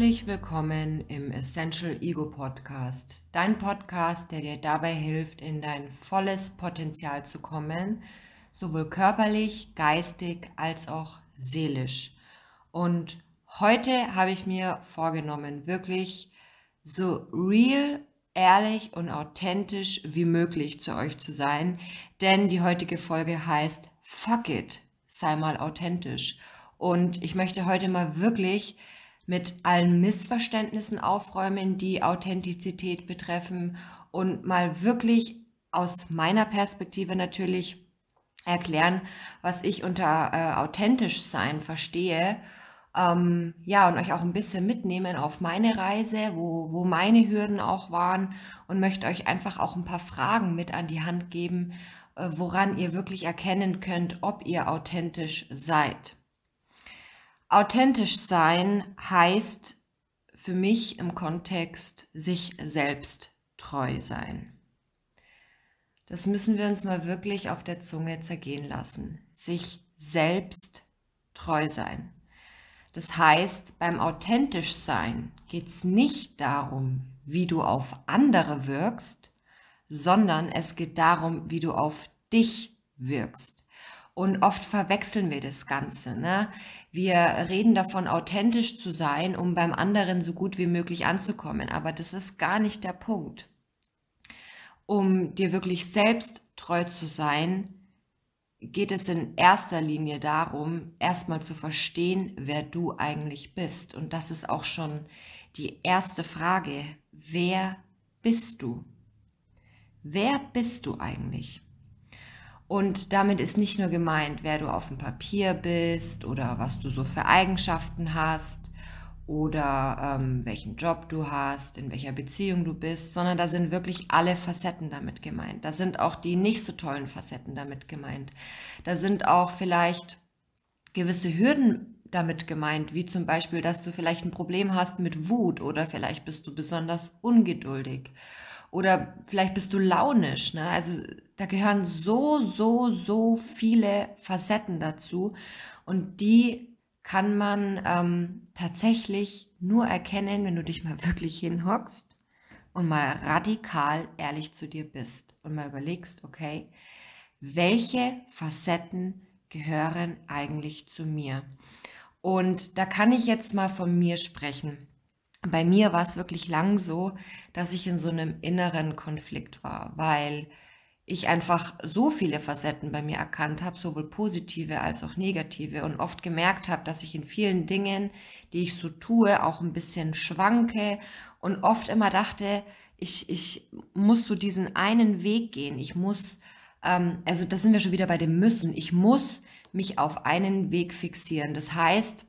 Herzlich willkommen im Essential Ego Podcast, dein Podcast, der dir dabei hilft, in dein volles Potenzial zu kommen, sowohl körperlich, geistig als auch seelisch. Und heute habe ich mir vorgenommen, wirklich so real, ehrlich und authentisch wie möglich zu euch zu sein, denn die heutige Folge heißt Fuck it, sei mal authentisch. Und ich möchte heute mal wirklich mit allen Missverständnissen aufräumen, die Authentizität betreffen und mal wirklich aus meiner Perspektive natürlich erklären, was ich unter äh, authentisch sein verstehe. Ähm, ja, und euch auch ein bisschen mitnehmen auf meine Reise, wo, wo meine Hürden auch waren und möchte euch einfach auch ein paar Fragen mit an die Hand geben, äh, woran ihr wirklich erkennen könnt, ob ihr authentisch seid. Authentisch sein heißt für mich im Kontext sich selbst treu sein. Das müssen wir uns mal wirklich auf der Zunge zergehen lassen. Sich selbst treu sein. Das heißt, beim authentisch sein geht es nicht darum, wie du auf andere wirkst, sondern es geht darum, wie du auf dich wirkst. Und oft verwechseln wir das Ganze. Ne? Wir reden davon, authentisch zu sein, um beim anderen so gut wie möglich anzukommen. Aber das ist gar nicht der Punkt. Um dir wirklich selbst treu zu sein, geht es in erster Linie darum, erstmal zu verstehen, wer du eigentlich bist. Und das ist auch schon die erste Frage. Wer bist du? Wer bist du eigentlich? Und damit ist nicht nur gemeint, wer du auf dem Papier bist oder was du so für Eigenschaften hast oder ähm, welchen Job du hast, in welcher Beziehung du bist, sondern da sind wirklich alle Facetten damit gemeint. Da sind auch die nicht so tollen Facetten damit gemeint. Da sind auch vielleicht gewisse Hürden damit gemeint, wie zum Beispiel, dass du vielleicht ein Problem hast mit Wut oder vielleicht bist du besonders ungeduldig oder vielleicht bist du launisch. Ne? Also da gehören so, so, so viele Facetten dazu und die kann man ähm, tatsächlich nur erkennen, wenn du dich mal wirklich hinhockst und mal radikal ehrlich zu dir bist und mal überlegst, okay, welche Facetten gehören eigentlich zu mir? Und da kann ich jetzt mal von mir sprechen bei mir war es wirklich lang so, dass ich in so einem inneren Konflikt war, weil ich einfach so viele Facetten bei mir erkannt habe, sowohl positive als auch negative und oft gemerkt habe, dass ich in vielen Dingen, die ich so tue, auch ein bisschen schwanke und oft immer dachte, ich, ich muss so diesen einen Weg gehen. Ich muss, ähm, also da sind wir schon wieder bei dem Müssen. Ich muss mich auf einen Weg fixieren. Das heißt,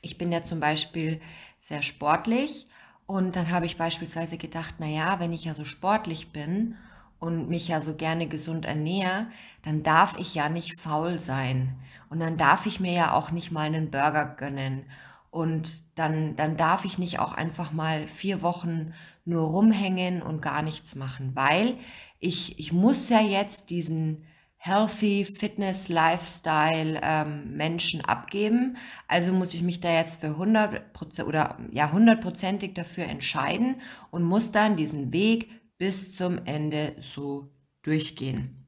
ich bin ja zum Beispiel sehr sportlich. Und dann habe ich beispielsweise gedacht, naja, wenn ich ja so sportlich bin und mich ja so gerne gesund ernähre, dann darf ich ja nicht faul sein. Und dann darf ich mir ja auch nicht mal einen Burger gönnen. Und dann, dann darf ich nicht auch einfach mal vier Wochen nur rumhängen und gar nichts machen, weil ich, ich muss ja jetzt diesen Healthy Fitness Lifestyle ähm, Menschen abgeben. Also muss ich mich da jetzt für 100% oder ja hundertprozentig dafür entscheiden und muss dann diesen Weg bis zum Ende so durchgehen.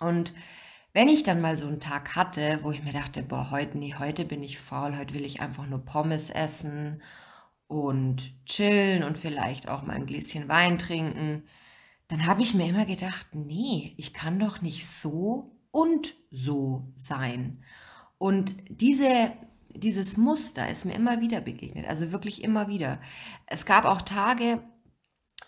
Und wenn ich dann mal so einen Tag hatte, wo ich mir dachte, boah, heute nee, heute bin ich faul, heute will ich einfach nur Pommes essen und chillen und vielleicht auch mal ein Gläschen Wein trinken, dann habe ich mir immer gedacht, nee, ich kann doch nicht so und so sein. Und diese, dieses Muster ist mir immer wieder begegnet, also wirklich immer wieder. Es gab auch Tage,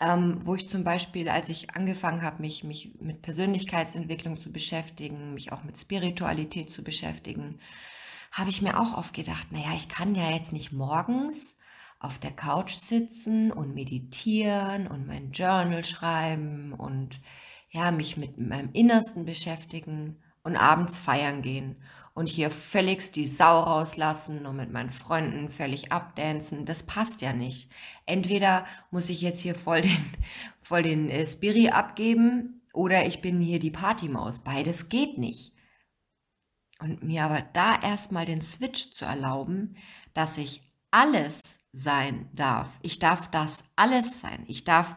ähm, wo ich zum Beispiel, als ich angefangen habe, mich, mich mit Persönlichkeitsentwicklung zu beschäftigen, mich auch mit Spiritualität zu beschäftigen, habe ich mir auch oft gedacht, naja, ich kann ja jetzt nicht morgens auf der Couch sitzen und meditieren und mein Journal schreiben und ja, mich mit meinem Innersten beschäftigen und abends feiern gehen und hier völligst die Sau rauslassen und mit meinen Freunden völlig abdancen. Das passt ja nicht. Entweder muss ich jetzt hier voll den, voll den äh, Spiri abgeben oder ich bin hier die Partymaus. Beides geht nicht. Und mir aber da erstmal den Switch zu erlauben, dass ich alles sein darf. Ich darf das alles sein. Ich darf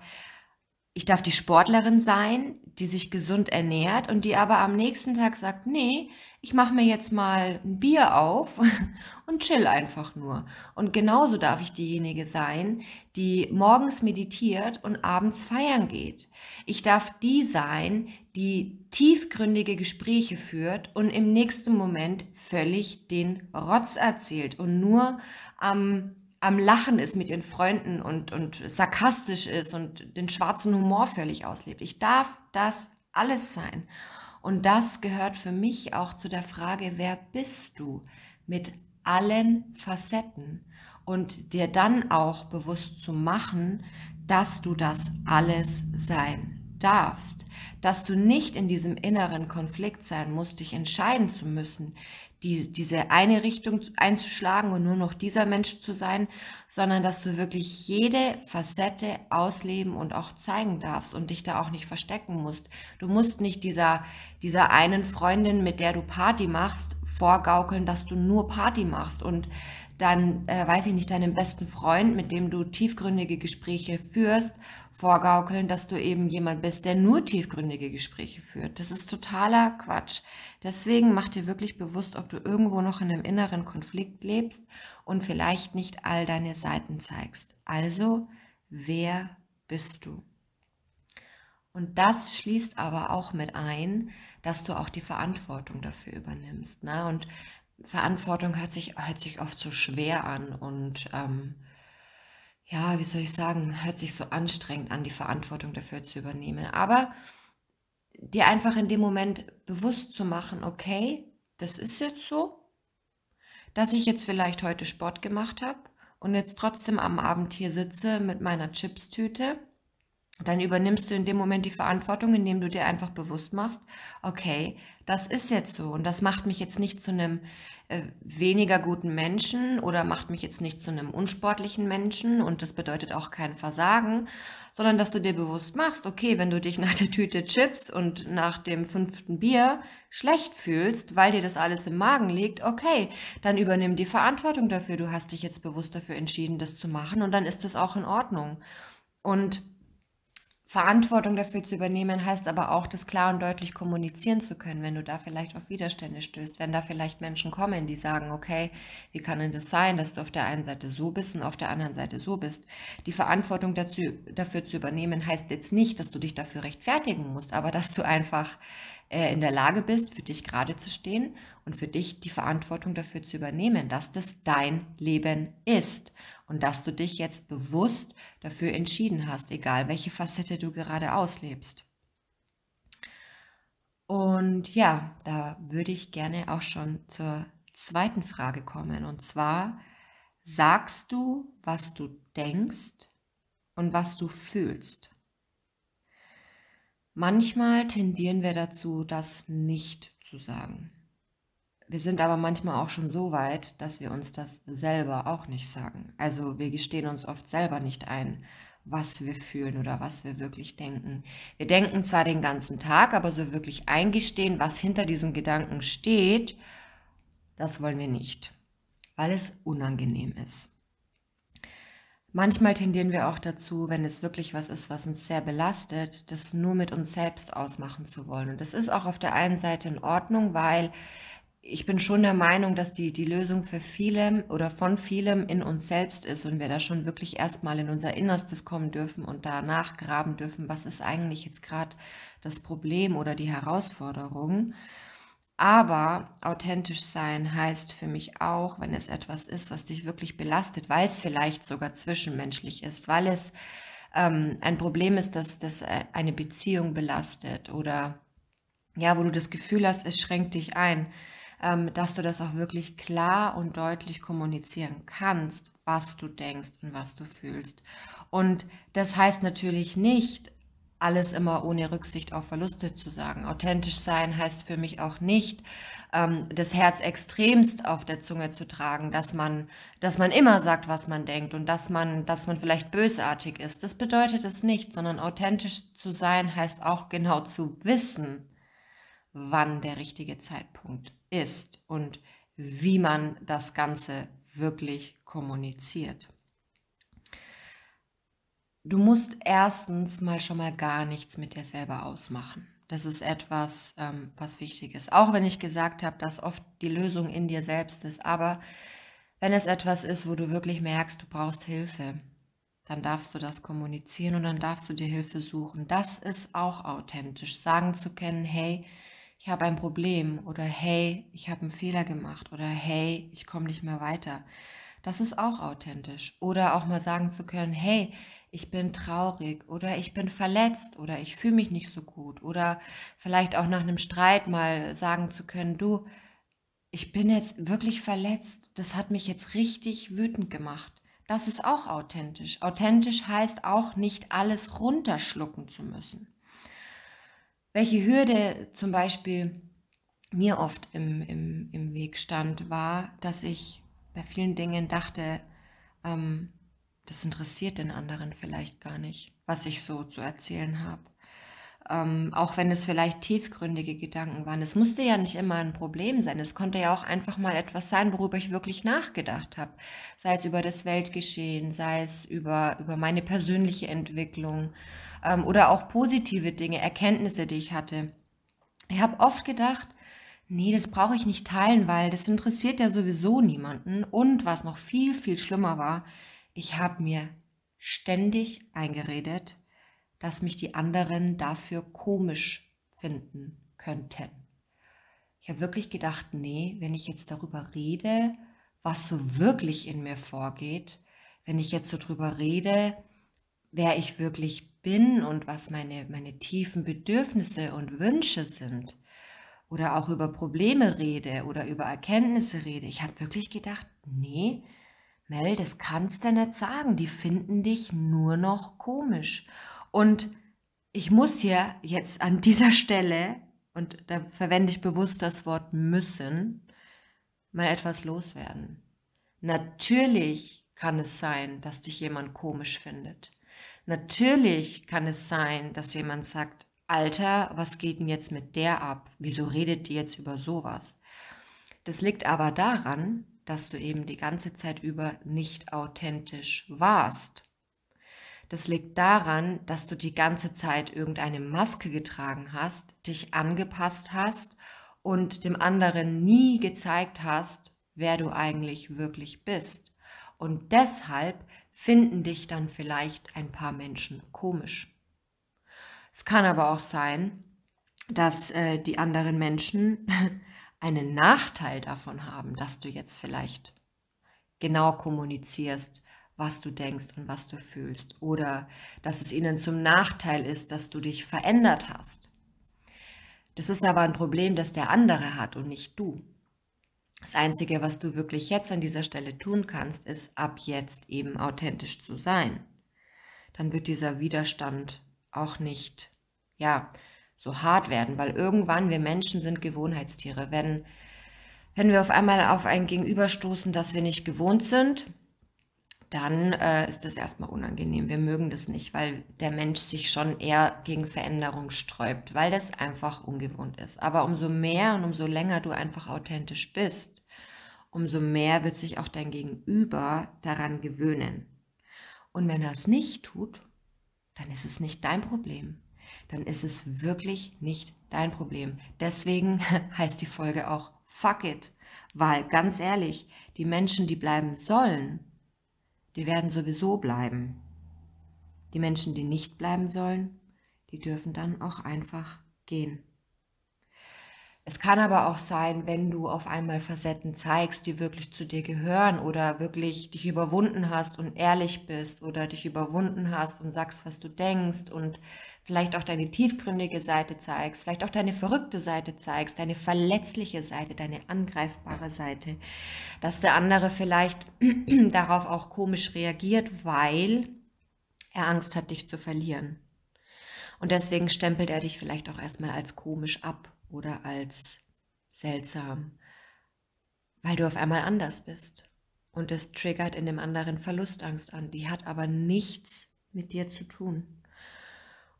ich darf die Sportlerin sein, die sich gesund ernährt und die aber am nächsten Tag sagt, nee, ich mache mir jetzt mal ein Bier auf und chill einfach nur. Und genauso darf ich diejenige sein, die morgens meditiert und abends feiern geht. Ich darf die sein, die tiefgründige Gespräche führt und im nächsten Moment völlig den Rotz erzählt und nur am am Lachen ist mit ihren Freunden und, und sarkastisch ist und den schwarzen Humor völlig auslebt. Ich darf das alles sein. Und das gehört für mich auch zu der Frage, wer bist du mit allen Facetten? Und dir dann auch bewusst zu machen, dass du das alles sein darfst, dass du nicht in diesem inneren Konflikt sein musst, dich entscheiden zu müssen, die, diese eine Richtung einzuschlagen und nur noch dieser Mensch zu sein, sondern dass du wirklich jede Facette ausleben und auch zeigen darfst und dich da auch nicht verstecken musst. Du musst nicht dieser, dieser einen Freundin, mit der du Party machst, vorgaukeln, dass du nur Party machst und dann, äh, weiß ich nicht, deinem besten Freund, mit dem du tiefgründige Gespräche führst, vorgaukeln, dass du eben jemand bist, der nur tiefgründige Gespräche führt. Das ist totaler Quatsch. Deswegen mach dir wirklich bewusst, ob du irgendwo noch in einem inneren Konflikt lebst und vielleicht nicht all deine Seiten zeigst. Also, wer bist du? Und das schließt aber auch mit ein, dass du auch die Verantwortung dafür übernimmst. Ne? Und Verantwortung hört sich, hört sich oft so schwer an und ähm, ja, wie soll ich sagen, hört sich so anstrengend an, die Verantwortung dafür zu übernehmen. Aber dir einfach in dem Moment bewusst zu machen, okay, das ist jetzt so, dass ich jetzt vielleicht heute Sport gemacht habe und jetzt trotzdem am Abend hier sitze mit meiner Chipstüte dann übernimmst du in dem Moment die Verantwortung, indem du dir einfach bewusst machst, okay, das ist jetzt so und das macht mich jetzt nicht zu einem äh, weniger guten Menschen oder macht mich jetzt nicht zu einem unsportlichen Menschen und das bedeutet auch kein Versagen, sondern dass du dir bewusst machst, okay, wenn du dich nach der Tüte Chips und nach dem fünften Bier schlecht fühlst, weil dir das alles im Magen liegt, okay, dann übernimm die Verantwortung dafür. Du hast dich jetzt bewusst dafür entschieden, das zu machen und dann ist das auch in Ordnung. Und Verantwortung dafür zu übernehmen heißt aber auch, das klar und deutlich kommunizieren zu können, wenn du da vielleicht auf Widerstände stößt, wenn da vielleicht Menschen kommen, die sagen, okay, wie kann denn das sein, dass du auf der einen Seite so bist und auf der anderen Seite so bist. Die Verantwortung dazu, dafür zu übernehmen heißt jetzt nicht, dass du dich dafür rechtfertigen musst, aber dass du einfach äh, in der Lage bist, für dich gerade zu stehen und für dich die Verantwortung dafür zu übernehmen, dass das dein Leben ist und dass du dich jetzt bewusst dafür entschieden hast, egal welche Facette du gerade auslebst. Und ja, da würde ich gerne auch schon zur zweiten Frage kommen. Und zwar, sagst du, was du denkst und was du fühlst? Manchmal tendieren wir dazu, das nicht zu sagen. Wir sind aber manchmal auch schon so weit, dass wir uns das selber auch nicht sagen. Also wir gestehen uns oft selber nicht ein, was wir fühlen oder was wir wirklich denken. Wir denken zwar den ganzen Tag, aber so wirklich eingestehen, was hinter diesen Gedanken steht, das wollen wir nicht, weil es unangenehm ist. Manchmal tendieren wir auch dazu, wenn es wirklich was ist, was uns sehr belastet, das nur mit uns selbst ausmachen zu wollen. Und das ist auch auf der einen Seite in Ordnung, weil ich bin schon der Meinung, dass die, die Lösung für vielem oder von vielem in uns selbst ist und wir da schon wirklich erstmal in unser Innerstes kommen dürfen und da nachgraben dürfen, was ist eigentlich jetzt gerade das Problem oder die Herausforderung. Aber authentisch sein heißt für mich auch, wenn es etwas ist, was dich wirklich belastet, weil es vielleicht sogar zwischenmenschlich ist, weil es ähm, ein Problem ist, dass das äh, eine Beziehung belastet oder ja, wo du das Gefühl hast, es schränkt dich ein dass du das auch wirklich klar und deutlich kommunizieren kannst, was du denkst und was du fühlst. Und das heißt natürlich nicht, alles immer ohne Rücksicht auf Verluste zu sagen. Authentisch sein heißt für mich auch nicht, ähm, das Herz extremst auf der Zunge zu tragen, dass man, dass man immer sagt, was man denkt und dass man, dass man vielleicht bösartig ist. Das bedeutet es nicht, sondern authentisch zu sein heißt auch genau zu wissen, wann der richtige Zeitpunkt ist und wie man das Ganze wirklich kommuniziert. du musst erstens mal schon mal gar nichts mit dir selber ausmachen. Das ist etwas, ähm, was wichtig ist. Auch wenn ich gesagt habe, dass oft die Lösung in dir selbst ist. Aber wenn es etwas ist, wo du wirklich merkst, du brauchst Hilfe, dann darfst du das kommunizieren und dann darfst du dir Hilfe suchen. Das ist auch authentisch. Sagen zu können, hey, ich habe ein Problem oder hey, ich habe einen Fehler gemacht oder hey, ich komme nicht mehr weiter. Das ist auch authentisch. Oder auch mal sagen zu können, hey, ich bin traurig oder ich bin verletzt oder ich fühle mich nicht so gut oder vielleicht auch nach einem Streit mal sagen zu können, du, ich bin jetzt wirklich verletzt, das hat mich jetzt richtig wütend gemacht. Das ist auch authentisch. Authentisch heißt auch nicht alles runterschlucken zu müssen. Welche Hürde zum Beispiel mir oft im, im, im Weg stand, war, dass ich bei vielen Dingen dachte, ähm, das interessiert den anderen vielleicht gar nicht, was ich so zu erzählen habe. Ähm, auch wenn es vielleicht tiefgründige Gedanken waren. Es musste ja nicht immer ein Problem sein. Es konnte ja auch einfach mal etwas sein, worüber ich wirklich nachgedacht habe. Sei es über das Weltgeschehen, sei es über, über meine persönliche Entwicklung ähm, oder auch positive Dinge, Erkenntnisse, die ich hatte. Ich habe oft gedacht, nee, das brauche ich nicht teilen, weil das interessiert ja sowieso niemanden. Und was noch viel, viel schlimmer war, ich habe mir ständig eingeredet, dass mich die anderen dafür komisch finden könnten. Ich habe wirklich gedacht, nee, wenn ich jetzt darüber rede, was so wirklich in mir vorgeht, wenn ich jetzt so darüber rede, wer ich wirklich bin und was meine, meine tiefen Bedürfnisse und Wünsche sind, oder auch über Probleme rede oder über Erkenntnisse rede, ich habe wirklich gedacht, nee, Mel, das kannst du nicht sagen. Die finden dich nur noch komisch. Und ich muss hier jetzt an dieser Stelle, und da verwende ich bewusst das Wort müssen, mal etwas loswerden. Natürlich kann es sein, dass dich jemand komisch findet. Natürlich kann es sein, dass jemand sagt, Alter, was geht denn jetzt mit der ab? Wieso redet die jetzt über sowas? Das liegt aber daran, dass du eben die ganze Zeit über nicht authentisch warst. Das liegt daran, dass du die ganze Zeit irgendeine Maske getragen hast, dich angepasst hast und dem anderen nie gezeigt hast, wer du eigentlich wirklich bist. Und deshalb finden dich dann vielleicht ein paar Menschen komisch. Es kann aber auch sein, dass äh, die anderen Menschen einen Nachteil davon haben, dass du jetzt vielleicht genau kommunizierst, was du denkst und was du fühlst. Oder dass es ihnen zum Nachteil ist, dass du dich verändert hast. Das ist aber ein Problem, das der andere hat und nicht du. Das Einzige, was du wirklich jetzt an dieser Stelle tun kannst, ist ab jetzt eben authentisch zu sein. Dann wird dieser Widerstand auch nicht, ja, so hart werden, weil irgendwann wir Menschen sind Gewohnheitstiere. Wenn, wenn wir auf einmal auf ein Gegenüber stoßen, das wir nicht gewohnt sind, dann äh, ist das erstmal unangenehm. Wir mögen das nicht, weil der Mensch sich schon eher gegen Veränderung sträubt, weil das einfach ungewohnt ist. Aber umso mehr und umso länger du einfach authentisch bist, umso mehr wird sich auch dein Gegenüber daran gewöhnen. Und wenn er es nicht tut, dann ist es nicht dein Problem dann ist es wirklich nicht dein Problem. Deswegen heißt die Folge auch Fuck it. Weil ganz ehrlich, die Menschen, die bleiben sollen, die werden sowieso bleiben. Die Menschen, die nicht bleiben sollen, die dürfen dann auch einfach gehen. Es kann aber auch sein, wenn du auf einmal Facetten zeigst, die wirklich zu dir gehören oder wirklich dich überwunden hast und ehrlich bist oder dich überwunden hast und sagst, was du denkst und vielleicht auch deine tiefgründige Seite zeigst, vielleicht auch deine verrückte Seite zeigst, deine verletzliche Seite, deine angreifbare Seite, dass der andere vielleicht darauf auch komisch reagiert, weil er Angst hat, dich zu verlieren. Und deswegen stempelt er dich vielleicht auch erstmal als komisch ab oder als seltsam, weil du auf einmal anders bist. Und es triggert in dem anderen Verlustangst an. Die hat aber nichts mit dir zu tun.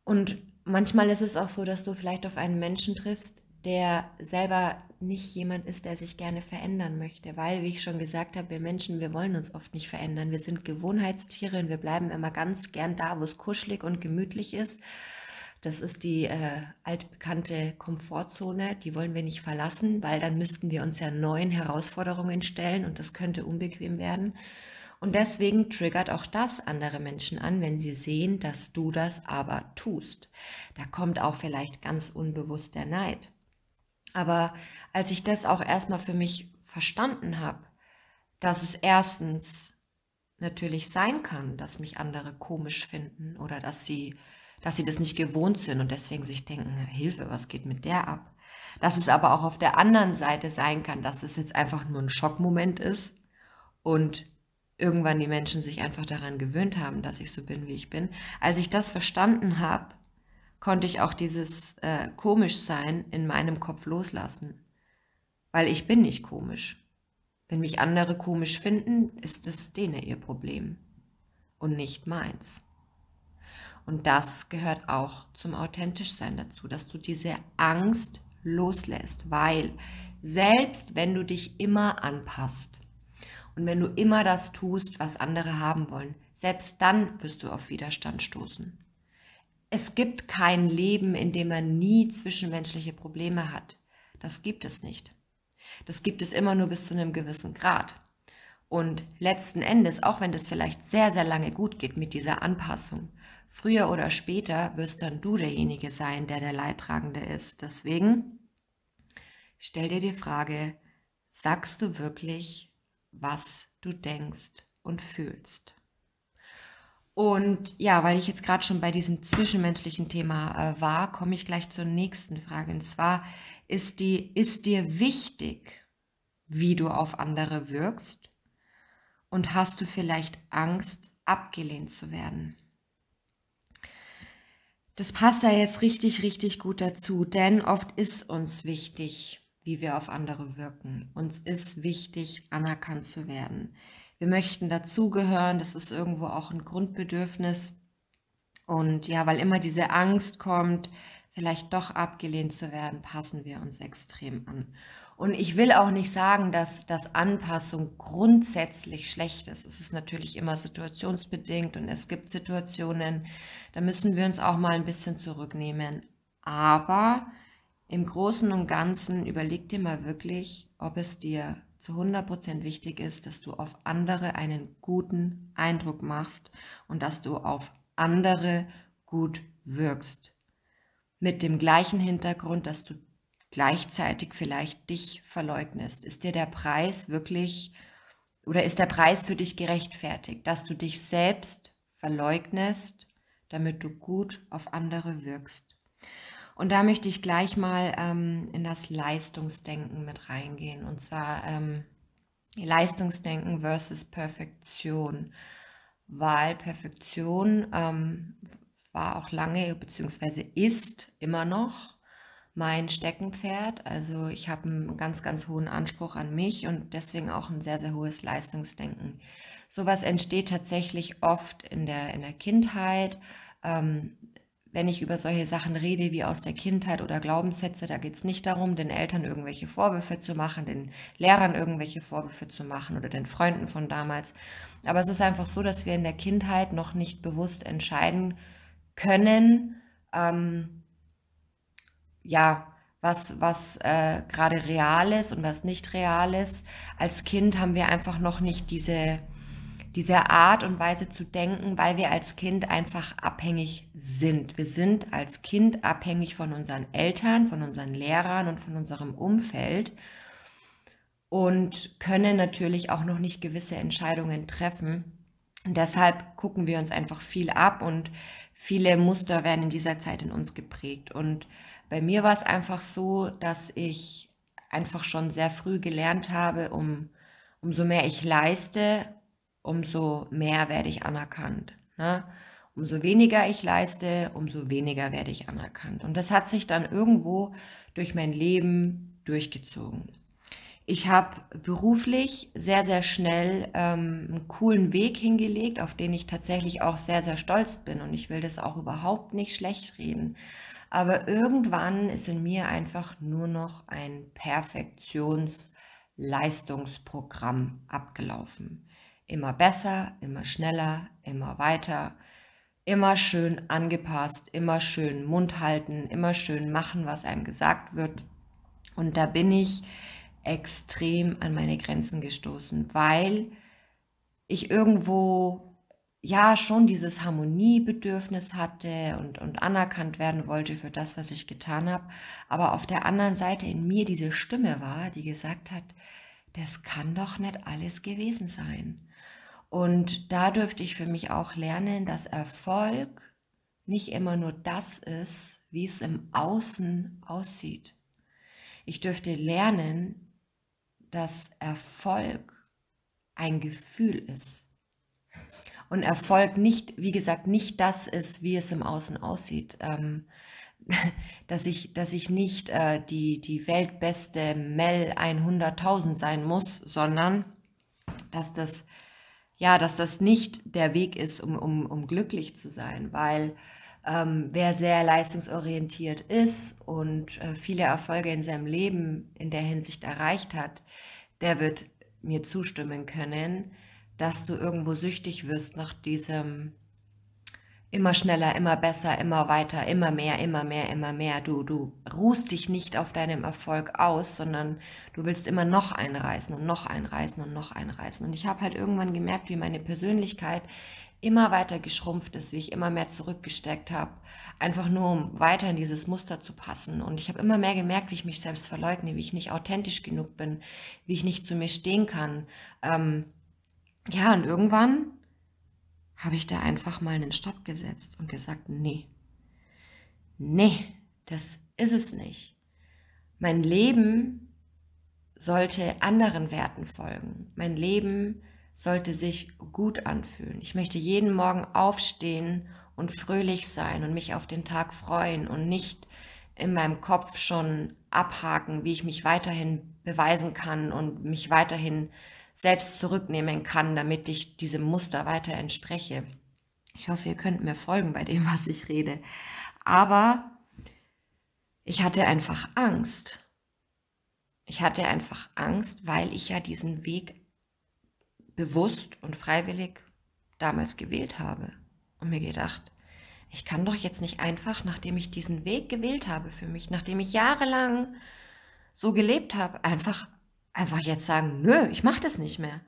Und manchmal ist es auch so, dass du vielleicht auf einen Menschen triffst, der selber nicht jemand ist, der sich gerne verändern möchte, weil, wie ich schon gesagt habe, wir Menschen, wir wollen uns oft nicht verändern. Wir sind Gewohnheitstiere und wir bleiben immer ganz gern da, wo es kuschelig und gemütlich ist. Das ist die äh, altbekannte Komfortzone, die wollen wir nicht verlassen, weil dann müssten wir uns ja neuen Herausforderungen stellen und das könnte unbequem werden. Und deswegen triggert auch das andere Menschen an, wenn sie sehen, dass du das aber tust. Da kommt auch vielleicht ganz unbewusst der Neid. Aber als ich das auch erstmal für mich verstanden habe, dass es erstens natürlich sein kann, dass mich andere komisch finden oder dass sie, dass sie das nicht gewohnt sind und deswegen sich denken, Hilfe, was geht mit der ab? Dass es aber auch auf der anderen Seite sein kann, dass es jetzt einfach nur ein Schockmoment ist und irgendwann die Menschen sich einfach daran gewöhnt haben, dass ich so bin, wie ich bin. Als ich das verstanden habe, konnte ich auch dieses äh, Komischsein in meinem Kopf loslassen. Weil ich bin nicht komisch. Wenn mich andere komisch finden, ist es denen ihr Problem und nicht meins. Und das gehört auch zum Authentischsein dazu, dass du diese Angst loslässt, weil selbst wenn du dich immer anpasst und wenn du immer das tust, was andere haben wollen, selbst dann wirst du auf Widerstand stoßen. Es gibt kein Leben, in dem man nie zwischenmenschliche Probleme hat. Das gibt es nicht. Das gibt es immer nur bis zu einem gewissen Grad. Und letzten Endes, auch wenn das vielleicht sehr, sehr lange gut geht mit dieser Anpassung, früher oder später wirst dann du derjenige sein, der der Leidtragende ist. Deswegen stell dir die Frage, sagst du wirklich, was du denkst und fühlst? Und ja, weil ich jetzt gerade schon bei diesem zwischenmenschlichen Thema äh, war, komme ich gleich zur nächsten Frage. Und zwar ist die, ist dir wichtig, wie du auf andere wirkst? Und hast du vielleicht Angst, abgelehnt zu werden? Das passt da jetzt richtig, richtig gut dazu, denn oft ist uns wichtig, wie wir auf andere wirken. Uns ist wichtig, anerkannt zu werden. Wir möchten dazugehören, das ist irgendwo auch ein Grundbedürfnis. Und ja, weil immer diese Angst kommt, vielleicht doch abgelehnt zu werden, passen wir uns extrem an. Und ich will auch nicht sagen, dass, dass Anpassung grundsätzlich schlecht ist. Es ist natürlich immer situationsbedingt und es gibt Situationen, da müssen wir uns auch mal ein bisschen zurücknehmen. Aber im Großen und Ganzen überleg dir mal wirklich, ob es dir zu 100% wichtig ist, dass du auf andere einen guten Eindruck machst und dass du auf andere gut wirkst. Mit dem gleichen Hintergrund, dass du gleichzeitig vielleicht dich verleugnest. Ist dir der Preis wirklich oder ist der Preis für dich gerechtfertigt, dass du dich selbst verleugnest, damit du gut auf andere wirkst? Und da möchte ich gleich mal ähm, in das Leistungsdenken mit reingehen. Und zwar ähm, Leistungsdenken versus Perfektion. Weil Perfektion ähm, war auch lange bzw. ist immer noch mein Steckenpferd. Also ich habe einen ganz, ganz hohen Anspruch an mich und deswegen auch ein sehr, sehr hohes Leistungsdenken. Sowas entsteht tatsächlich oft in der, in der Kindheit. Ähm, wenn ich über solche Sachen rede wie aus der Kindheit oder Glaubenssätze, da geht es nicht darum, den Eltern irgendwelche Vorwürfe zu machen, den Lehrern irgendwelche Vorwürfe zu machen oder den Freunden von damals. Aber es ist einfach so, dass wir in der Kindheit noch nicht bewusst entscheiden können, ähm, ja, was, was äh, gerade real ist und was nicht real ist. Als Kind haben wir einfach noch nicht diese dieser Art und Weise zu denken, weil wir als Kind einfach abhängig sind. Wir sind als Kind abhängig von unseren Eltern, von unseren Lehrern und von unserem Umfeld und können natürlich auch noch nicht gewisse Entscheidungen treffen. Und deshalb gucken wir uns einfach viel ab und viele Muster werden in dieser Zeit in uns geprägt. Und bei mir war es einfach so, dass ich einfach schon sehr früh gelernt habe, um, umso mehr ich leiste, umso mehr werde ich anerkannt. Ne? Umso weniger ich leiste, umso weniger werde ich anerkannt. Und das hat sich dann irgendwo durch mein Leben durchgezogen. Ich habe beruflich sehr, sehr schnell ähm, einen coolen Weg hingelegt, auf den ich tatsächlich auch sehr, sehr stolz bin. Und ich will das auch überhaupt nicht schlecht reden. Aber irgendwann ist in mir einfach nur noch ein Perfektionsleistungsprogramm abgelaufen. Immer besser, immer schneller, immer weiter, immer schön angepasst, immer schön Mund halten, immer schön machen, was einem gesagt wird. Und da bin ich extrem an meine Grenzen gestoßen, weil ich irgendwo ja schon dieses Harmoniebedürfnis hatte und, und anerkannt werden wollte für das, was ich getan habe, aber auf der anderen Seite in mir diese Stimme war, die gesagt hat, das kann doch nicht alles gewesen sein. Und da dürfte ich für mich auch lernen, dass Erfolg nicht immer nur das ist, wie es im Außen aussieht. Ich dürfte lernen, dass Erfolg ein Gefühl ist und Erfolg nicht, wie gesagt, nicht das ist, wie es im Außen aussieht. Ähm, dass ich, dass ich nicht äh, die, die weltbeste Mel 100.000 sein muss, sondern dass das, ja, dass das nicht der Weg ist, um, um, um glücklich zu sein, weil ähm, wer sehr leistungsorientiert ist und äh, viele Erfolge in seinem Leben in der Hinsicht erreicht hat, der wird mir zustimmen können, dass du irgendwo süchtig wirst nach diesem immer schneller, immer besser, immer weiter, immer mehr, immer mehr, immer mehr. Du, du ruhst dich nicht auf deinem Erfolg aus, sondern du willst immer noch einreißen und noch einreißen und noch einreißen. Und ich habe halt irgendwann gemerkt, wie meine Persönlichkeit immer weiter geschrumpft ist, wie ich immer mehr zurückgesteckt habe, einfach nur um weiter in dieses Muster zu passen. Und ich habe immer mehr gemerkt, wie ich mich selbst verleugne, wie ich nicht authentisch genug bin, wie ich nicht zu mir stehen kann. Ähm, ja, und irgendwann habe ich da einfach mal einen Stopp gesetzt und gesagt, nee, nee, das ist es nicht. Mein Leben sollte anderen Werten folgen. Mein Leben sollte sich gut anfühlen. Ich möchte jeden Morgen aufstehen und fröhlich sein und mich auf den Tag freuen und nicht in meinem Kopf schon abhaken, wie ich mich weiterhin beweisen kann und mich weiterhin selbst zurücknehmen kann, damit ich diesem Muster weiter entspreche. Ich hoffe, ihr könnt mir folgen bei dem, was ich rede. Aber ich hatte einfach Angst. Ich hatte einfach Angst, weil ich ja diesen Weg bewusst und freiwillig damals gewählt habe und mir gedacht, ich kann doch jetzt nicht einfach, nachdem ich diesen Weg gewählt habe für mich, nachdem ich jahrelang so gelebt habe, einfach einfach jetzt sagen, nö, ich mache das nicht mehr.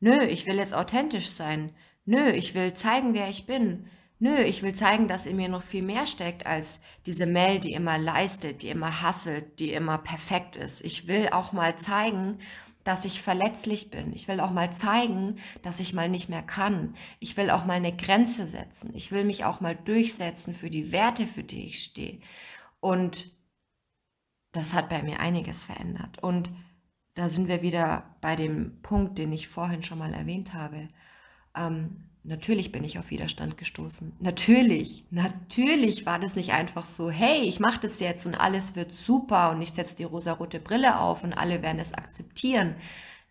Nö, ich will jetzt authentisch sein. Nö, ich will zeigen, wer ich bin. Nö, ich will zeigen, dass in mir noch viel mehr steckt als diese Mel, die immer leistet, die immer hasselt, die immer perfekt ist. Ich will auch mal zeigen, dass ich verletzlich bin. Ich will auch mal zeigen, dass ich mal nicht mehr kann. Ich will auch mal eine Grenze setzen. Ich will mich auch mal durchsetzen für die Werte, für die ich stehe. Und das hat bei mir einiges verändert. Und da sind wir wieder bei dem Punkt, den ich vorhin schon mal erwähnt habe. Ähm, natürlich bin ich auf Widerstand gestoßen. Natürlich, natürlich war das nicht einfach so, hey, ich mache das jetzt und alles wird super und ich setze die rosarote Brille auf und alle werden es akzeptieren.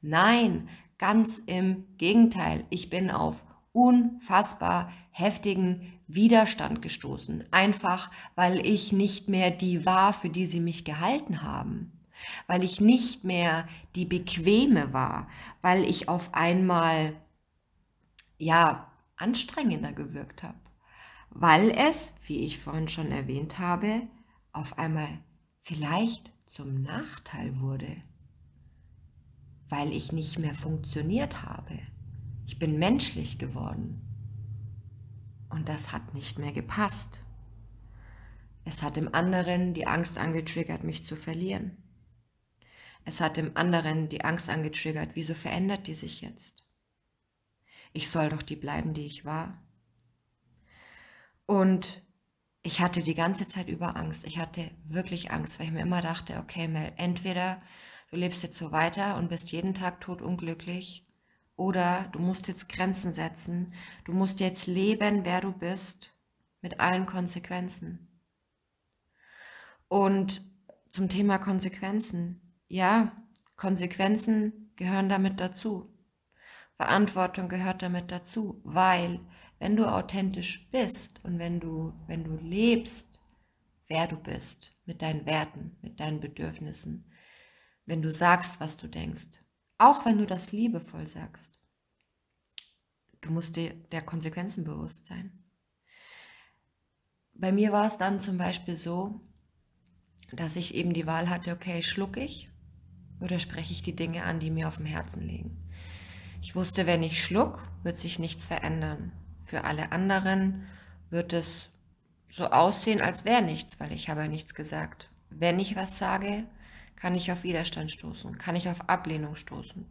Nein, ganz im Gegenteil. Ich bin auf unfassbar heftigen Widerstand gestoßen. Einfach, weil ich nicht mehr die war, für die sie mich gehalten haben weil ich nicht mehr die bequeme war, weil ich auf einmal ja anstrengender gewirkt habe, weil es, wie ich vorhin schon erwähnt habe, auf einmal vielleicht zum Nachteil wurde, weil ich nicht mehr funktioniert habe. Ich bin menschlich geworden. Und das hat nicht mehr gepasst. Es hat im anderen die Angst angetriggert, mich zu verlieren. Es hat dem anderen die Angst angetriggert, wieso verändert die sich jetzt? Ich soll doch die bleiben, die ich war. Und ich hatte die ganze Zeit über Angst. Ich hatte wirklich Angst, weil ich mir immer dachte, okay, Mel, entweder du lebst jetzt so weiter und bist jeden Tag totunglücklich oder du musst jetzt Grenzen setzen. Du musst jetzt leben, wer du bist, mit allen Konsequenzen. Und zum Thema Konsequenzen ja, Konsequenzen gehören damit dazu. Verantwortung gehört damit dazu, weil wenn du authentisch bist und wenn du, wenn du lebst wer du bist, mit deinen Werten, mit deinen Bedürfnissen, wenn du sagst, was du denkst, auch wenn du das liebevoll sagst. Du musst dir der Konsequenzen bewusst sein. Bei mir war es dann zum Beispiel so, dass ich eben die Wahl hatte, okay, schluck ich oder spreche ich die Dinge an, die mir auf dem Herzen liegen. Ich wusste, wenn ich schluck, wird sich nichts verändern. Für alle anderen wird es so aussehen, als wäre nichts, weil ich habe nichts gesagt. Wenn ich was sage, kann ich auf Widerstand stoßen, kann ich auf Ablehnung stoßen.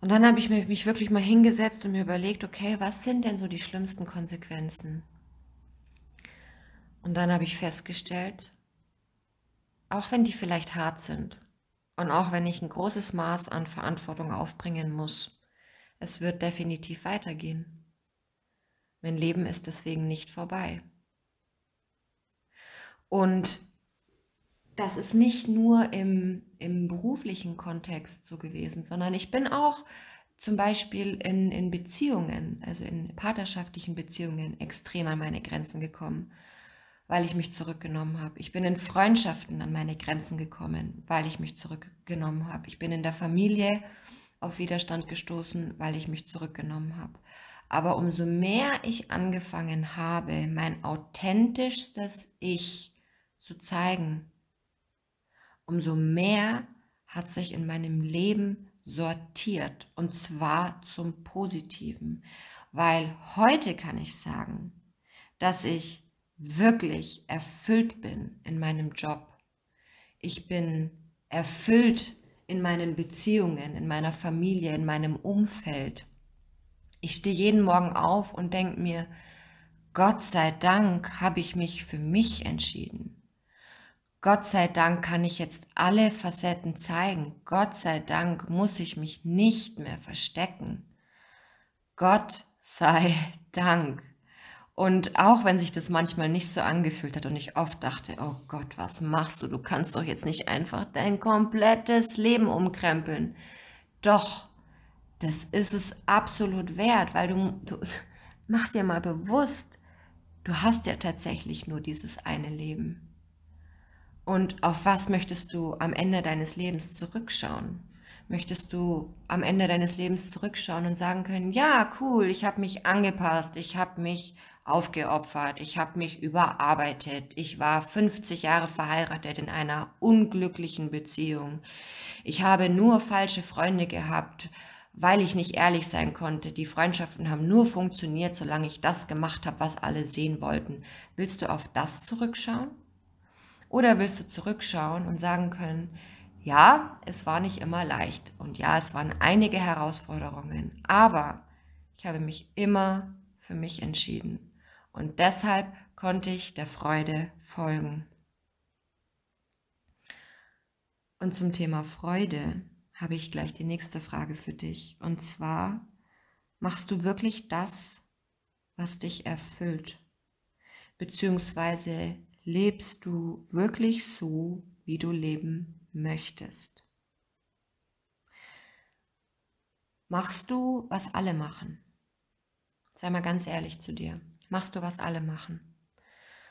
Und dann habe ich mich wirklich mal hingesetzt und mir überlegt, okay, was sind denn so die schlimmsten Konsequenzen? Und dann habe ich festgestellt, auch wenn die vielleicht hart sind und auch wenn ich ein großes Maß an Verantwortung aufbringen muss, es wird definitiv weitergehen. Mein Leben ist deswegen nicht vorbei. Und das ist nicht nur im, im beruflichen Kontext so gewesen, sondern ich bin auch zum Beispiel in, in Beziehungen, also in partnerschaftlichen Beziehungen, extrem an meine Grenzen gekommen, weil ich mich zurückgenommen habe. Ich bin in Freundschaften an meine Grenzen gekommen, weil ich mich zurückgenommen habe. Ich bin in der Familie auf Widerstand gestoßen, weil ich mich zurückgenommen habe. Aber umso mehr ich angefangen habe, mein authentischstes Ich zu zeigen, umso mehr hat sich in meinem Leben sortiert und zwar zum Positiven, weil heute kann ich sagen, dass ich wirklich erfüllt bin in meinem Job. Ich bin erfüllt in meinen Beziehungen, in meiner Familie, in meinem Umfeld. Ich stehe jeden Morgen auf und denke mir, Gott sei Dank habe ich mich für mich entschieden. Gott sei Dank kann ich jetzt alle Facetten zeigen. Gott sei Dank muss ich mich nicht mehr verstecken. Gott sei Dank. Und auch wenn sich das manchmal nicht so angefühlt hat und ich oft dachte, oh Gott, was machst du? Du kannst doch jetzt nicht einfach dein komplettes Leben umkrempeln. Doch, das ist es absolut wert, weil du, du mach dir mal bewusst, du hast ja tatsächlich nur dieses eine Leben. Und auf was möchtest du am Ende deines Lebens zurückschauen? Möchtest du am Ende deines Lebens zurückschauen und sagen können, ja, cool, ich habe mich angepasst, ich habe mich aufgeopfert, ich habe mich überarbeitet, ich war 50 Jahre verheiratet in einer unglücklichen Beziehung, ich habe nur falsche Freunde gehabt, weil ich nicht ehrlich sein konnte. Die Freundschaften haben nur funktioniert, solange ich das gemacht habe, was alle sehen wollten. Willst du auf das zurückschauen? Oder willst du zurückschauen und sagen können, ja, es war nicht immer leicht und ja, es waren einige Herausforderungen, aber ich habe mich immer für mich entschieden und deshalb konnte ich der Freude folgen. Und zum Thema Freude habe ich gleich die nächste Frage für dich. Und zwar, machst du wirklich das, was dich erfüllt? Beziehungsweise lebst du wirklich so, wie du leben möchtest? Machst du, was alle machen? Sei mal ganz ehrlich zu dir. Machst du, was alle machen?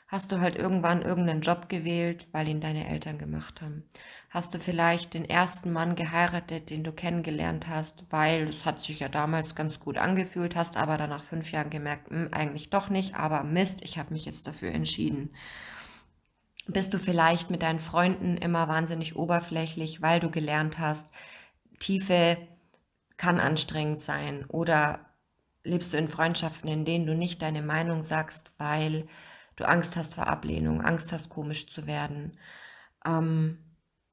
Hast du halt irgendwann irgendeinen Job gewählt, weil ihn deine Eltern gemacht haben? Hast du vielleicht den ersten Mann geheiratet, den du kennengelernt hast, weil es hat sich ja damals ganz gut angefühlt, hast aber dann nach fünf Jahren gemerkt, mh, hm, eigentlich doch nicht, aber Mist, ich habe mich jetzt dafür entschieden bist du vielleicht mit deinen Freunden immer wahnsinnig oberflächlich, weil du gelernt hast, Tiefe kann anstrengend sein oder lebst du in Freundschaften, in denen du nicht deine Meinung sagst, weil du Angst hast vor Ablehnung, Angst hast, komisch zu werden. Ähm,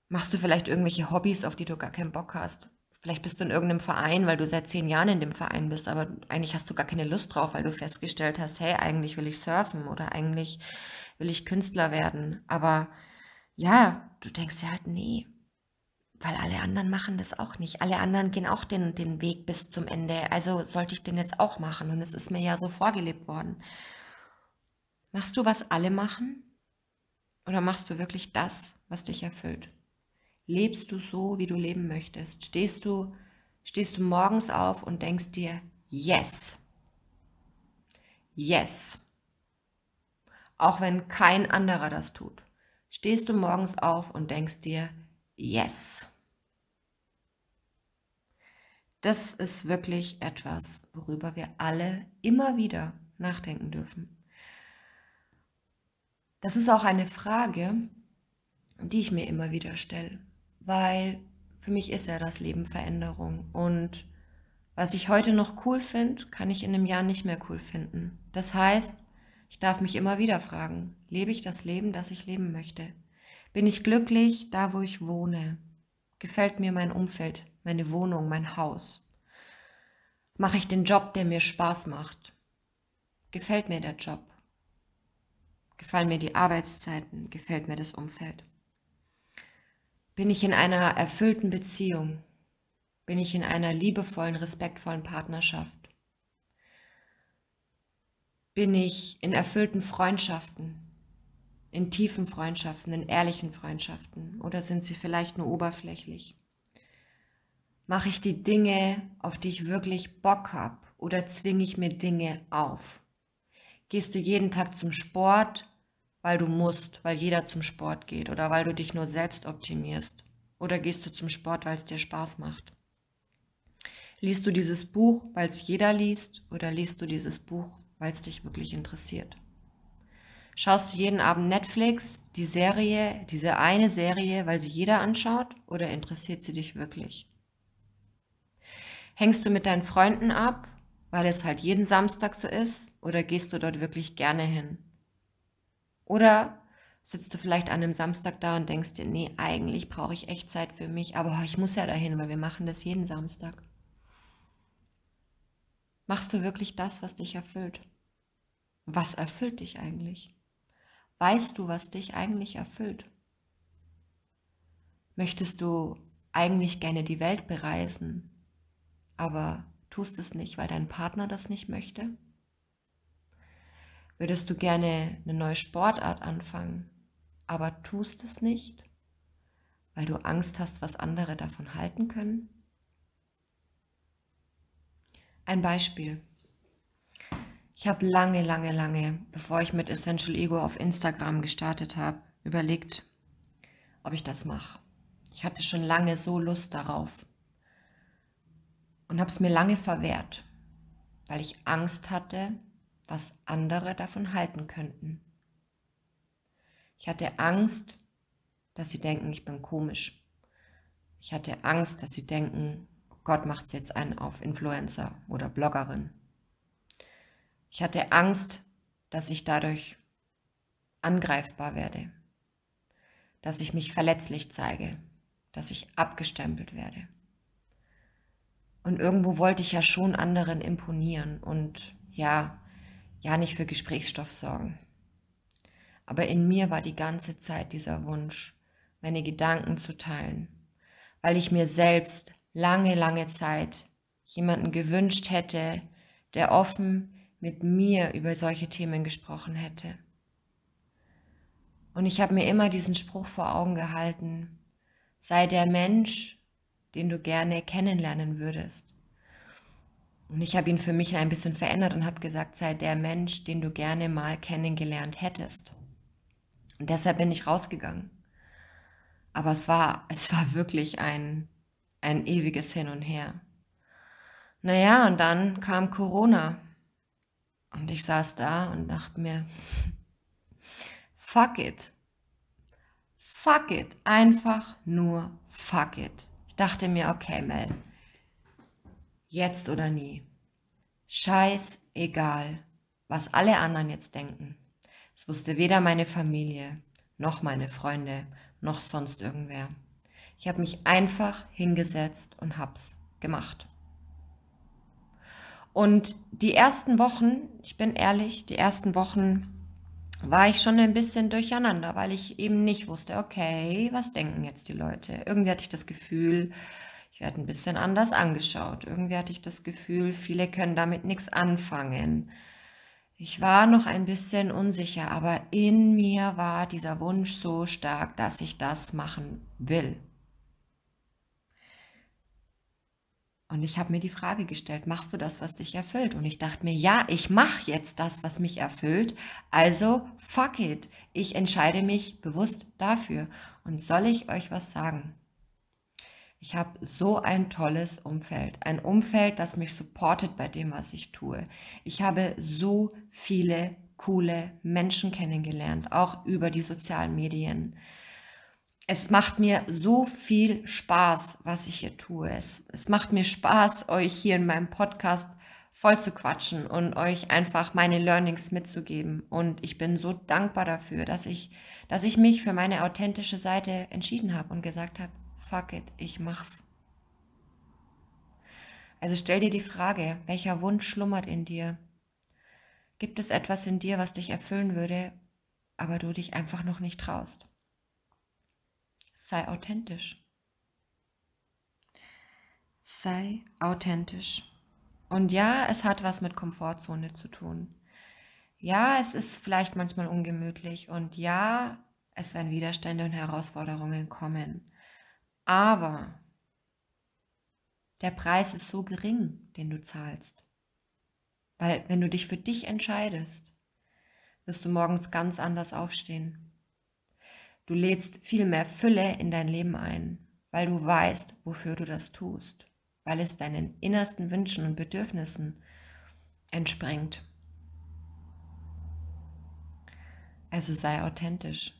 machst du vielleicht irgendwelche Hobbys, auf die du gar keinen Bock hast? Vielleicht bist du in irgendeinem Verein, weil du seit zehn Jahren in dem Verein bist, aber eigentlich hast du gar keine Lust drauf, weil du festgestellt hast, hey, eigentlich will ich surfen oder eigentlich will ich Künstler werden. Aber ja, du denkst ja halt, nee, weil alle anderen machen das auch nicht. Alle anderen gehen auch den, den Weg bis zum Ende. Also sollte ich den jetzt auch machen. Und es ist mir ja so vorgelebt worden. Machst du, was alle machen? Oder machst du wirklich das, was dich erfüllt? Lebst du so, wie du leben möchtest? Stehst du, stehst du morgens auf und denkst dir, yes, yes, auch wenn kein anderer das tut, stehst du morgens auf und denkst dir, yes. Das ist wirklich etwas, worüber wir alle immer wieder nachdenken dürfen. Das ist auch eine Frage, die ich mir immer wieder stelle, weil für mich ist ja das Leben Veränderung und was ich heute noch cool finde, kann ich in einem Jahr nicht mehr cool finden. Das heißt, ich darf mich immer wieder fragen, lebe ich das Leben, das ich leben möchte? Bin ich glücklich da, wo ich wohne? Gefällt mir mein Umfeld, meine Wohnung, mein Haus? Mache ich den Job, der mir Spaß macht? Gefällt mir der Job? Gefallen mir die Arbeitszeiten? Gefällt mir das Umfeld? Bin ich in einer erfüllten Beziehung? Bin ich in einer liebevollen, respektvollen Partnerschaft? Bin ich in erfüllten Freundschaften, in tiefen Freundschaften, in ehrlichen Freundschaften oder sind sie vielleicht nur oberflächlich? Mache ich die Dinge, auf die ich wirklich Bock habe oder zwinge ich mir Dinge auf? Gehst du jeden Tag zum Sport, weil du musst, weil jeder zum Sport geht oder weil du dich nur selbst optimierst? Oder gehst du zum Sport, weil es dir Spaß macht? Liest du dieses Buch, weil es jeder liest oder liest du dieses Buch, weil es dich wirklich interessiert. Schaust du jeden Abend Netflix, die Serie, diese eine Serie, weil sie jeder anschaut oder interessiert sie dich wirklich? Hängst du mit deinen Freunden ab, weil es halt jeden Samstag so ist oder gehst du dort wirklich gerne hin? Oder sitzt du vielleicht an einem Samstag da und denkst dir, nee, eigentlich brauche ich echt Zeit für mich, aber ich muss ja dahin, weil wir machen das jeden Samstag. Machst du wirklich das, was dich erfüllt? Was erfüllt dich eigentlich? Weißt du, was dich eigentlich erfüllt? Möchtest du eigentlich gerne die Welt bereisen, aber tust es nicht, weil dein Partner das nicht möchte? Würdest du gerne eine neue Sportart anfangen, aber tust es nicht, weil du Angst hast, was andere davon halten können? Ein Beispiel. Ich habe lange, lange, lange, bevor ich mit Essential Ego auf Instagram gestartet habe, überlegt, ob ich das mache. Ich hatte schon lange so Lust darauf und habe es mir lange verwehrt, weil ich Angst hatte, was andere davon halten könnten. Ich hatte Angst, dass sie denken, ich bin komisch. Ich hatte Angst, dass sie denken, Gott macht es jetzt einen auf Influencer oder Bloggerin. Ich hatte Angst, dass ich dadurch angreifbar werde, dass ich mich verletzlich zeige, dass ich abgestempelt werde. Und irgendwo wollte ich ja schon anderen imponieren und ja, ja nicht für Gesprächsstoff sorgen. Aber in mir war die ganze Zeit dieser Wunsch, meine Gedanken zu teilen, weil ich mir selbst lange, lange Zeit jemanden gewünscht hätte, der offen mit mir über solche Themen gesprochen hätte. Und ich habe mir immer diesen Spruch vor Augen gehalten, sei der Mensch, den du gerne kennenlernen würdest. Und ich habe ihn für mich ein bisschen verändert und habe gesagt, sei der Mensch, den du gerne mal kennengelernt hättest. Und deshalb bin ich rausgegangen. Aber es war, es war wirklich ein, ein ewiges Hin und Her. Naja, und dann kam Corona und ich saß da und dachte mir, fuck it. Fuck it. Einfach nur fuck it. Ich dachte mir, okay, Mel, jetzt oder nie. Scheiß egal, was alle anderen jetzt denken. Es wusste weder meine Familie, noch meine Freunde, noch sonst irgendwer. Ich habe mich einfach hingesetzt und hab's gemacht. Und die ersten Wochen, ich bin ehrlich, die ersten Wochen war ich schon ein bisschen durcheinander, weil ich eben nicht wusste, okay, was denken jetzt die Leute? Irgendwie hatte ich das Gefühl, ich werde ein bisschen anders angeschaut. Irgendwie hatte ich das Gefühl, viele können damit nichts anfangen. Ich war noch ein bisschen unsicher, aber in mir war dieser Wunsch so stark, dass ich das machen will. Und ich habe mir die Frage gestellt, machst du das, was dich erfüllt? Und ich dachte mir, ja, ich mache jetzt das, was mich erfüllt. Also, fuck it. Ich entscheide mich bewusst dafür. Und soll ich euch was sagen? Ich habe so ein tolles Umfeld. Ein Umfeld, das mich supportet bei dem, was ich tue. Ich habe so viele coole Menschen kennengelernt, auch über die sozialen Medien es macht mir so viel Spaß, was ich hier tue. Es, es macht mir Spaß, euch hier in meinem Podcast voll zu quatschen und euch einfach meine Learnings mitzugeben. Und ich bin so dankbar dafür, dass ich, dass ich mich für meine authentische Seite entschieden habe und gesagt habe, fuck it, ich mach's. Also stell dir die Frage, welcher Wunsch schlummert in dir? Gibt es etwas in dir, was dich erfüllen würde, aber du dich einfach noch nicht traust? Sei authentisch. Sei authentisch. Und ja, es hat was mit Komfortzone zu tun. Ja, es ist vielleicht manchmal ungemütlich und ja, es werden Widerstände und Herausforderungen kommen. Aber der Preis ist so gering, den du zahlst. Weil wenn du dich für dich entscheidest, wirst du morgens ganz anders aufstehen. Du lädst viel mehr Fülle in dein Leben ein, weil du weißt, wofür du das tust, weil es deinen innersten Wünschen und Bedürfnissen entspringt. Also sei authentisch.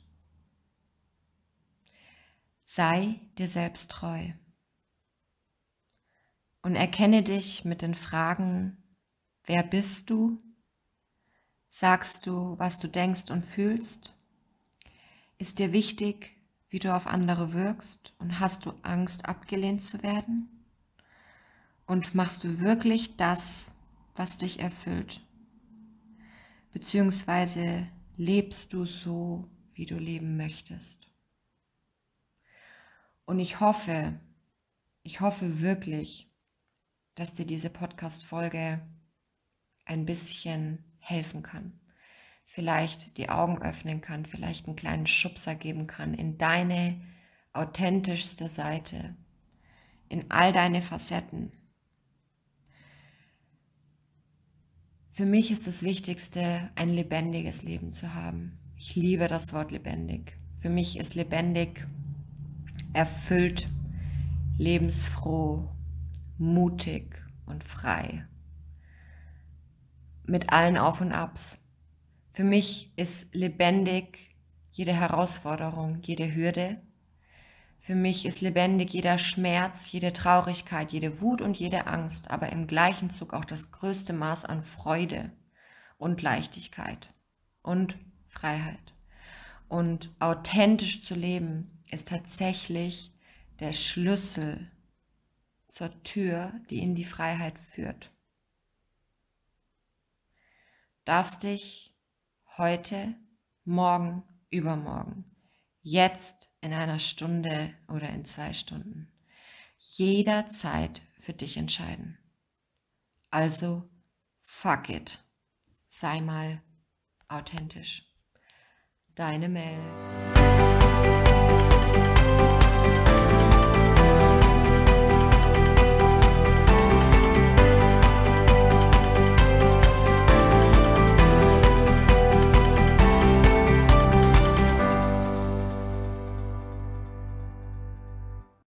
Sei dir selbst treu. Und erkenne dich mit den Fragen, wer bist du? Sagst du, was du denkst und fühlst? Ist dir wichtig, wie du auf andere wirkst und hast du Angst, abgelehnt zu werden? Und machst du wirklich das, was dich erfüllt? Beziehungsweise lebst du so, wie du leben möchtest? Und ich hoffe, ich hoffe wirklich, dass dir diese Podcast-Folge ein bisschen helfen kann vielleicht die Augen öffnen kann, vielleicht einen kleinen Schubser geben kann in deine authentischste Seite, in all deine Facetten. Für mich ist das Wichtigste, ein lebendiges Leben zu haben. Ich liebe das Wort lebendig. Für mich ist lebendig erfüllt, lebensfroh, mutig und frei. Mit allen Auf und Abs. Für mich ist lebendig jede Herausforderung, jede Hürde. Für mich ist lebendig jeder Schmerz, jede Traurigkeit, jede Wut und jede Angst, aber im gleichen Zug auch das größte Maß an Freude und Leichtigkeit und Freiheit. Und authentisch zu leben ist tatsächlich der Schlüssel zur Tür, die in die Freiheit führt. Darfst dich heute, morgen, übermorgen, jetzt in einer Stunde oder in zwei Stunden, jederzeit für dich entscheiden. Also, fuck it. Sei mal authentisch. Deine Mel.